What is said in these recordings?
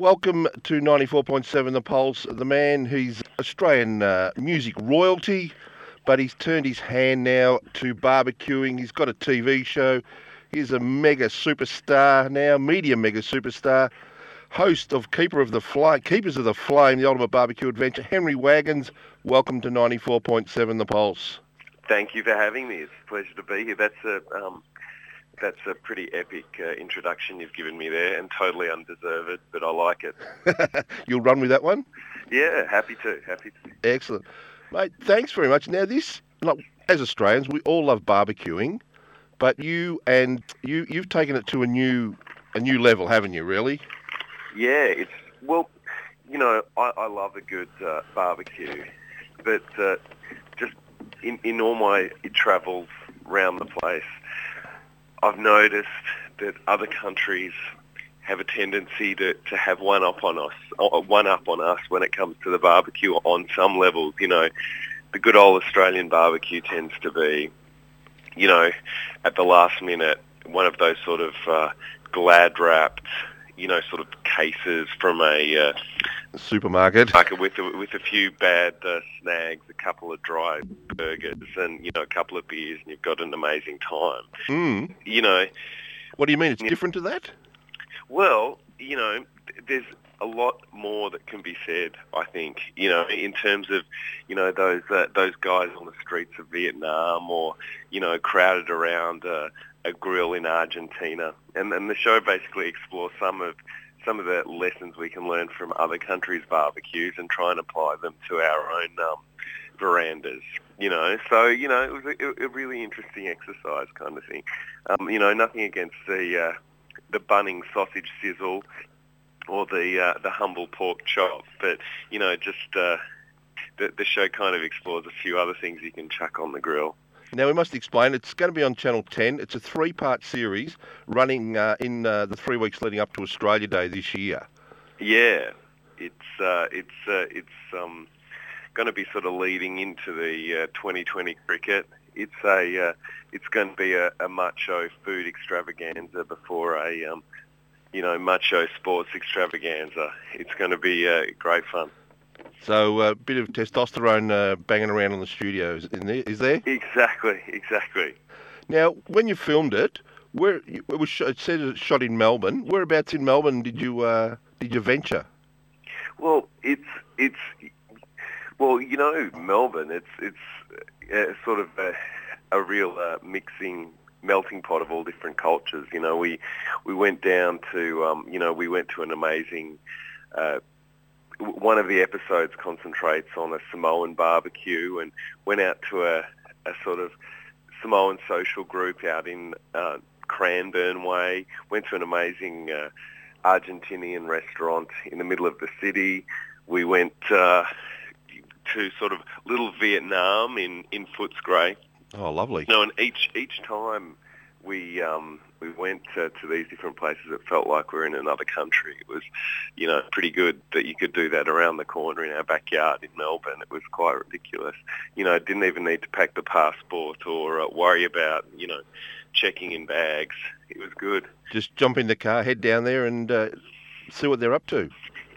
Welcome to 94.7 The Pulse. The man, he's Australian uh, music royalty, but he's turned his hand now to barbecuing. He's got a TV show. He's a mega superstar now, media mega superstar, host of Keeper of the Flame, Keepers of the Flame, the ultimate barbecue adventure. Henry Wagons, welcome to 94.7 The Pulse. Thank you for having me. It's a pleasure to be here. That's a um, that's a pretty epic uh, introduction you've given me there, and totally undeserved, but I like it. You'll run with that one. Yeah, happy to. Happy to. Excellent, mate. Thanks very much. Now, this, like, as Australians, we all love barbecuing, but you and you you've taken it to a new a new level, haven't you? Really? Yeah. It's well, you know, I, I love a good uh, barbecue, but uh, just in in all my travels around the place, I've noticed that other countries have a tendency to, to have one up on us, one up on us when it comes to the barbecue on some levels. You know, the good old Australian barbecue tends to be, you know, at the last minute, one of those sort of uh, glad wrapped, you know, sort of cases from a uh, Supermarket. market with a, with a few bad uh, snags, a couple of dry burgers, and you know, a couple of beers, and you've got an amazing time. Mm. You know, What do you mean? It's different to that? Well, you know, there's a lot more that can be said. I think, you know, in terms of, you know, those uh, those guys on the streets of Vietnam, or you know, crowded around uh, a grill in Argentina, and and the show basically explores some of some of the lessons we can learn from other countries' barbecues and try and apply them to our own um, verandas. You know, so you know, it was a, a really interesting exercise, kind of thing. Um, you know, nothing against the uh, the Bunnings sausage sizzle or the uh, the humble pork chop, but you know, just uh, the the show kind of explores a few other things you can chuck on the grill. Now we must explain. It's going to be on Channel 10. It's a three-part series running uh, in uh, the three weeks leading up to Australia Day this year. Yeah, it's uh, it's uh, it's um, going to be sort of leading into the uh, 2020 cricket. It's a uh, it's going to be a, a macho food extravaganza before a um, you know macho sports extravaganza. It's going to be uh, great fun. So a bit of testosterone uh, banging around on the studios in there, is there? Exactly, exactly. Now, when you filmed it, where it was sh- it said it was shot in Melbourne. Whereabouts in Melbourne did you uh, did you venture? Well, it's it's well, you know, Melbourne. It's it's uh, sort of a, a real uh, mixing melting pot of all different cultures. You know, we we went down to um, you know we went to an amazing. One of the episodes concentrates on a Samoan barbecue and went out to a, a sort of Samoan social group out in uh, Cranbourne Way. Went to an amazing uh, Argentinian restaurant in the middle of the city. We went uh, to sort of little Vietnam in, in Footscray. Oh, lovely. No, and each each time we um, we went to, to these different places, it felt like we were in another country. It was, you know, pretty good that you could do that around the corner in our backyard in Melbourne. It was quite ridiculous. You know, didn't even need to pack the passport or uh, worry about, you know, checking in bags. It was good. Just jump in the car, head down there, and uh, see what they're up to.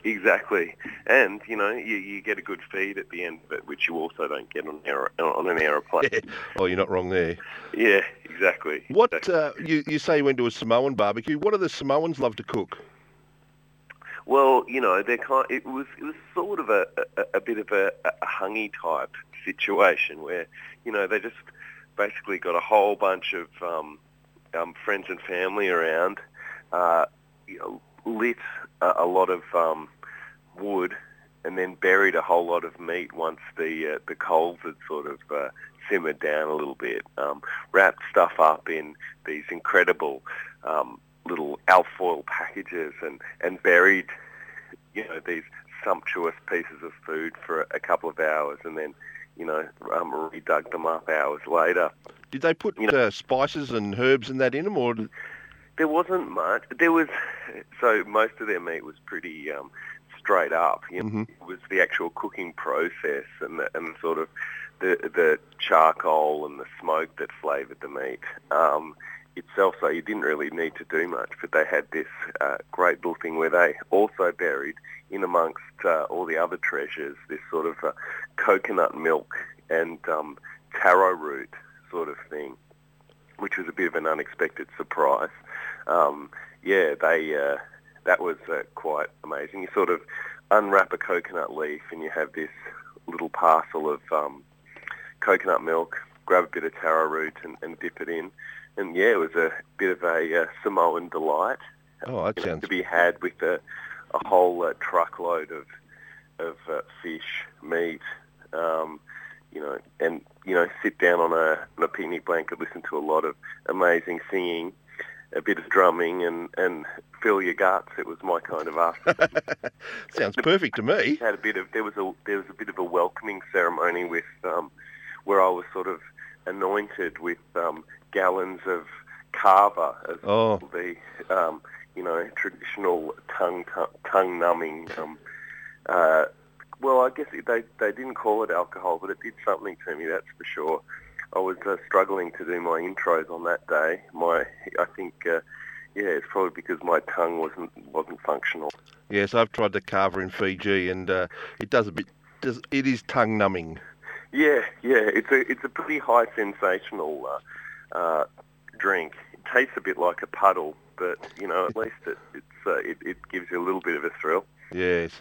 Exactly, and you know you, you get a good feed at the end of it, which you also don't get on aer- on an aeroplane. oh, you're not wrong there. yeah, exactly. What exactly. uh, you you say you went to a Samoan barbecue? What do the Samoans love to cook? Well, you know, they're kind. It was it was sort of a a, a bit of a, a hangi type situation where you know they just basically got a whole bunch of um, um, friends and family around, uh, you know, lit a, a lot of um, wood, and then buried a whole lot of meat once the uh, the coals had sort of uh, simmered down a little bit. Um, wrapped stuff up in these incredible um, little alfoil packages and, and buried, you know, these sumptuous pieces of food for a couple of hours and then, you know, um, redug them up hours later. Did they put You know- uh, spices and herbs and that in them, or There wasn't much. There was, so most of their meat was pretty um, straight up. You know, Mhm. It was the actual cooking process and the, and sort of the the charcoal and the smoke that flavoured the meat. Um, itself, So you didn't really need to do much, but they had this uh, great little thing where they also buried in amongst uh, all the other treasures this sort of uh, coconut milk and um, taro root sort of thing, which was a bit of an unexpected surprise. Um, yeah, they uh, that was uh, quite amazing. You sort of unwrap a coconut leaf and you have this little parcel of um, coconut milk, grab a bit of taro root and, and dip it in. And yeah, it was a bit of a uh, Samoan delight. Oh, that you know, sounds to be had with a, a whole uh, truckload of of uh, fish, meat, um, you know, and you know, sit down on a, on a picnic blanket, listen to a lot of amazing singing, a bit of drumming, and and fill your guts. It was my kind of afternoon. sounds perfect to me. had a bit of there was a there was a bit of a welcoming ceremony with um, where I was sort of anointed with um, gallons of kava as Oh, the um, you know traditional tongue tongue numbing. Um, uh, well, I guess they they didn't call it alcohol, but it did something to me. That's for sure. I was uh, struggling to do my intros on that day. My I think. Uh, yeah, it's probably because my tongue wasn't wasn't functional. yes, I've tried the kava in Fiji, and uh, it does a bit. Does it is tongue numbing? Yeah, yeah, it's a it's a pretty high sensational uh, uh, drink. It tastes a bit like a puddle, but you know at least it it's uh, it, it gives you a little bit of a thrill. Yes.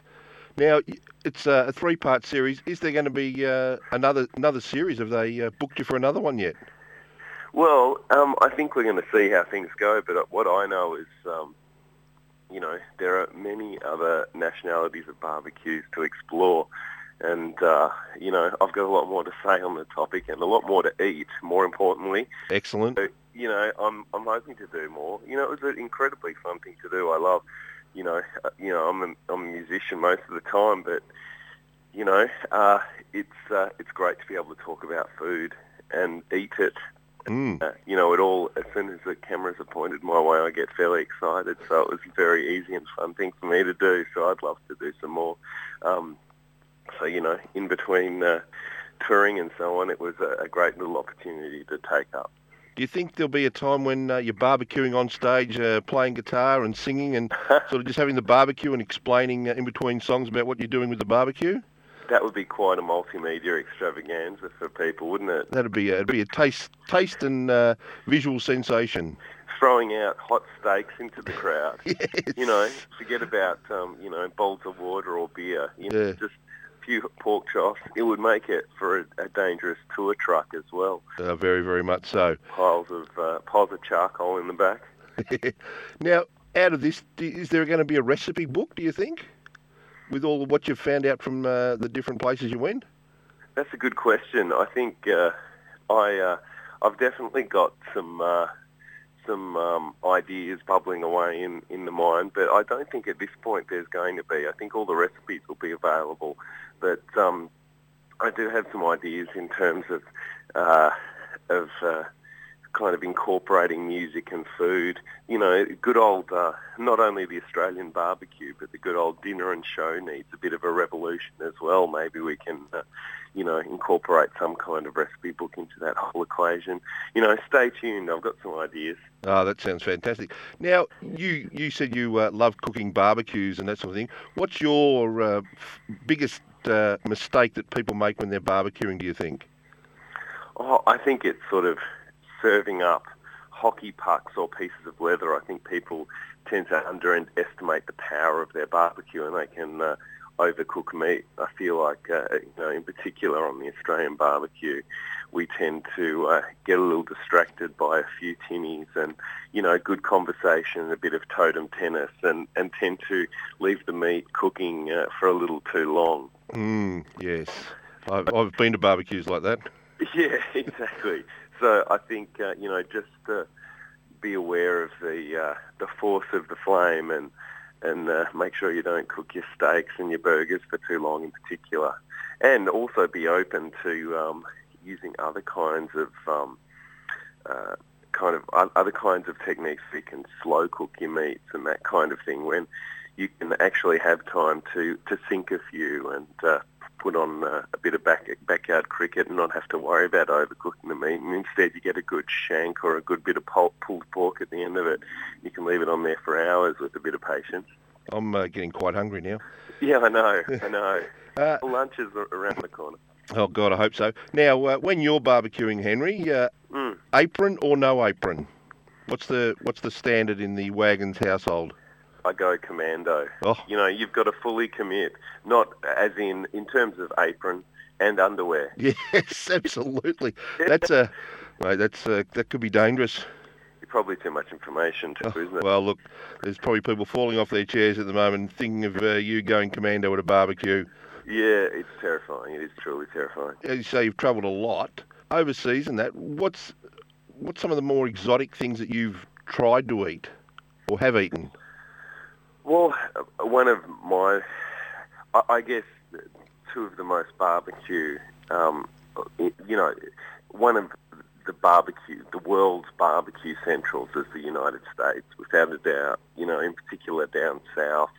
Now it's uh, a three-part series. Is there going to be uh, another another series? Have they uh, booked you for another one yet? Well, um, I think we're going to see how things go, but what I know is, um, you know, there are many other nationalities of barbecues to explore. And, uh, you know, I've got a lot more to say on the topic and a lot more to eat, more importantly. Excellent. So, you know, I'm, I'm hoping to do more. You know, it was an incredibly fun thing to do. I love, you know, uh, you know, I'm a, I'm a musician most of the time, but, you know, uh, it's, uh, it's great to be able to talk about food and eat it Mm. uh, you know, it all, as soon as the cameras are pointed my way, I get fairly excited. So it was a very easy and fun thing for me to do. So I'd love to do some more. Um, so, you know, in between uh, touring and so on, it was a, a great little opportunity to take up. Do you think there'll be a time when uh, you're barbecuing on stage, uh, playing guitar and singing, and sort of just having the barbecue and explaining uh, in between songs about what you're doing with the barbecue? That would be quite a multimedia extravaganza for people, wouldn't it? That'd be a, it'd be a taste, taste and uh, visual sensation. Throwing out hot steaks into the crowd. Yes. You know, forget about, um, you know, bowls of water or beer. You know, Yeah. just few pork chops. It would make it for a, a dangerous tour truck as well. Uh, very, very much so. Piles of uh, piles of charcoal in the back. now, out of this, is there going to be a recipe book? Do you think, with all of what you've found out from uh, the different places you went? That's a good question. I think uh, I uh, I've definitely got some uh, some um, ideas bubbling away in, in the mind, but I don't think at this point there's going to be. I think all the recipes will be available, but um, I do have some ideas in terms of uh, of uh, kind of incorporating music and food. You know, good old uh, not only the Australian barbecue, but the good old dinner and show needs a bit of a revolution as well. Maybe we can. Uh, you know, incorporate some kind of recipe book into that whole equation. You know, stay tuned. I've got some ideas. Oh, that sounds fantastic. Now, you you said you uh, love cooking barbecues and that sort of thing. What's your uh, f- biggest uh, mistake that people make when they're barbecuing? Do you think? Oh, I think it's sort of serving up hockey pucks or pieces of leather. I think people tend to underestimate the power of their barbecue and they can uh, overcook meat. I feel like, uh, you know, in particular on the Australian barbecue, we tend to uh, get a little distracted by a few tinnies and, you know, good conversation, a bit of totem tennis, and, and tend to leave the meat cooking uh, for a little too long. Mm, yes, I've, I've been to barbecues like that. Yeah, exactly. So I think uh, you know just uh, be aware of the uh, the force of the flame and and uh, make sure you don't cook your steaks and your burgers for too long in particular, and also be open to um, using other kinds of um, uh, kind of other kinds of techniques. You can slow cook your meats and that kind of thing when you can actually have time to to think a few and uh, put on uh, a bit of back, backyard cricket and not have to worry about overcooking the meat. And instead, you get a good shank or a good bit of pulled pork at the end of it. You can leave it on there for hours with a bit of patience. I'm uh, getting quite hungry now. Yeah, I know, I know. Uh, Lunch is around the corner. oh God, I hope so. Now, uh, when you're barbecuing, Henry, uh, Mm. apron or no apron? What's the what's the standard in the Wagons household? I go commando. Oh, You know, you've got to fully commit, not as in in terms of apron and underwear. yes, absolutely. That's a mate, that's uh, that could be dangerous. Probably too much information, too, isn't it? Well, look, there's probably people falling off their chairs at the moment thinking of uh, you going commando at a barbecue. Yeah, it's terrifying. It is truly terrifying. As you say, you've travelled a lot overseas and that. What's what's some of the more exotic things that you've tried to eat or have eaten? Well, one of my, I, I guess, two of the most barbecue, um, you know, one of the barbecue, the world's barbecue centrals is the United States, without a doubt. You know, in particular down south,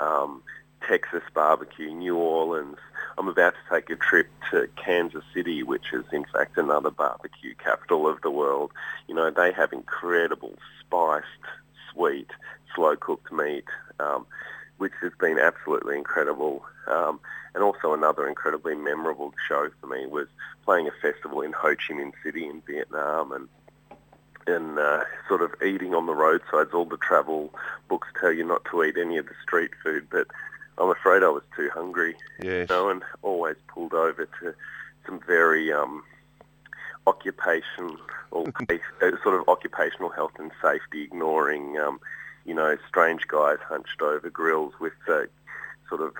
um, Texas barbecue, New Orleans. I'm about to take a trip to Kansas City, which is in fact another barbecue capital of the world. You know, they have incredible spiced, sweet, slow-cooked meat, um, which has been absolutely incredible. Um, and also another incredibly memorable show for me was playing a festival in Ho Chi Minh City in Vietnam and and uh, sort of eating on the roadsides. All the travel books tell you not to eat any of the street food, but I'm afraid I was too hungry, Yes. you know, and always pulled over to some very um, occupation or sort of occupational health and safety, ignoring, um, you know, strange guys hunched over grills with uh, sort of,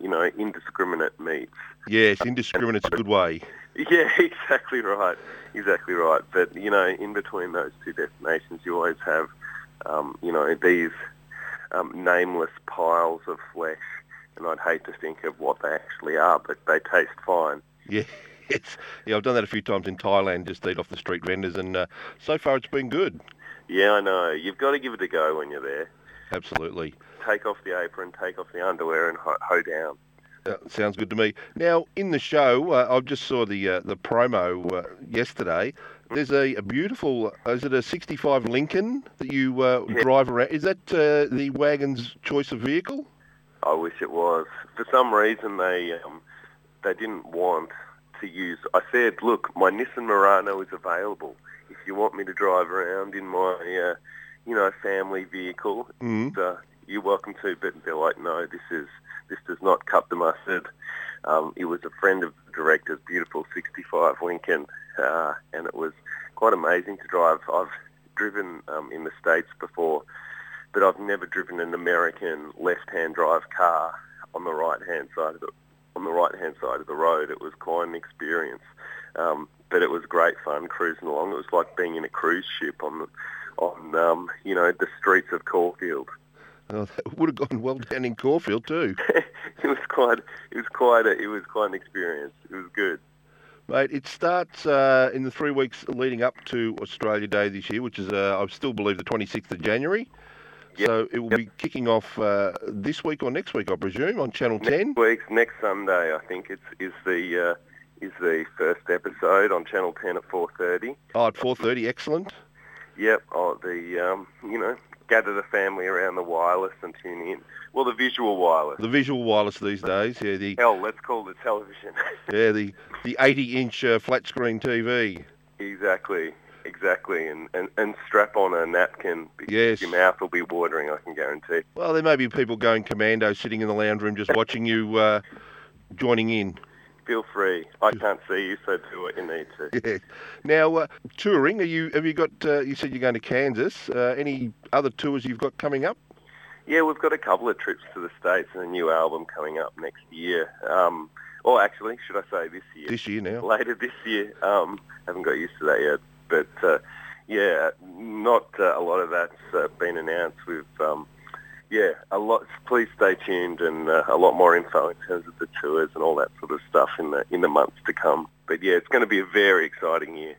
you know, indiscriminate meats. Yes, indiscriminate's a good way. Yeah, exactly right. Exactly right. But, you know, in between those two destinations, you always have, um, you know, these um, nameless piles of flesh. And I'd hate to think of what they actually are, but they taste fine. Yeah. Yes. Yeah, I've done that a few times in Thailand, just eat off the street vendors, and uh, so far it's been good. Yeah, I know. You've got to give it a go when you're there. Absolutely. Take off the apron, take off the underwear, and ho, ho down. Uh, sounds good to me. Now, in the show, uh, I just saw the uh, the promo uh, yesterday. There's a, a beautiful, uh, is it a 65 Lincoln that you uh, Yeah. drive around? Is that uh, the wagon's choice of vehicle? I wish it was. For some reason, they um, they didn't want to use. I said, look, my Nissan Murano is available. If you want me to drive around in my, uh, you know, family vehicle, Mm. uh, you're welcome to. But they're like, no, this is this does not cut the mustard. Um, it was a friend of the director's beautiful 65 Lincoln, uh, and it was quite amazing to drive. I've driven um, in the States before, but I've never driven an American left-hand drive car on the right-hand side of the on the right-hand side of the road. It was quite an experience, um, but it was great fun cruising along. It was like being in a cruise ship on the, on um, you know the streets of Caulfield. Oh, that would have gone well down in Caulfield too. it was quite it was quite a, it was quite an experience. It was good. Mate, it starts uh, in the three weeks leading up to Australia Day this year, which is, uh, I still believe, the 26th of January. Yep, So it will yep. be kicking off uh, this week or next week, I presume, on Channel 10. Next week's next Sunday, I think it's is the uh, is the first episode on Channel 10 at 4:30. Oh, at 4.30, excellent. Yep. Oh, the um, you know gather the family around the wireless and tune in. Well, the visual wireless. The visual wireless these days, yeah, the Hell, let's call it television. yeah the the 80-inch uh, flat screen TV. exactly. Exactly. And, and and strap on a napkin because Yes. your mouth will be watering. I can guarantee. Well, there may be people going commando, sitting in the lounge room, just watching you, uh, joining in. Feel free. I can't see you, so do what you need to. Yeah. Now, uh, touring. Are you? Have you got? Uh, you said you're going to Kansas. Uh, any other tours you've got coming up? Yeah, we've got a couple of trips to the States and a new album coming up next year. Um, or actually, should I say this year? This year now. Later this year. Um, haven't got used to that yet. But uh, yeah, not uh, a lot of that's uh, been announced. We've um, yeah, a lot. Please stay tuned and uh, a lot more info in terms of the tours and all that sort of stuff in the in the months to come. But yeah, it's going to be a very exciting year.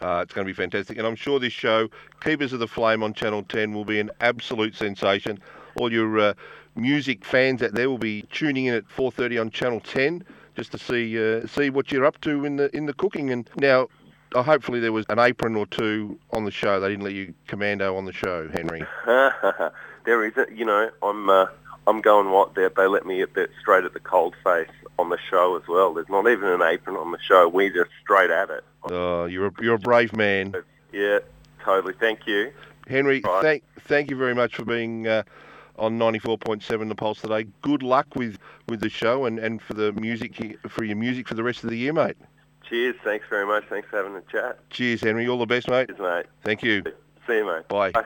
Uh, it's going to be fantastic, and I'm sure this show, Keepers of the Flame on Channel 10, will be an absolute sensation. All your uh, music fans out there will be tuning in at 4:30 on Channel 10 just to see uh, see what you're up to in the in the cooking. And now, hopefully, there was an apron or two on the show. They didn't let you commando on the show, Henry. there is, a, you know, I'm uh, I'm going what they they let me at the, straight at the cold face on the show as well. There's not even an apron on the show. We just straight at it. Oh, you're a, you're a brave man. Yeah, totally. Thank you. Henry, right. thank thank you very much for being uh, on 94.7 The Pulse today. Good luck with, with the show and, and for the music for your music for the rest of the year, mate. Cheers. Thanks very much. Thanks for having a chat. Cheers, Henry. All the best, mate. Cheers, mate. Thank you. See you, mate. Bye. Bye.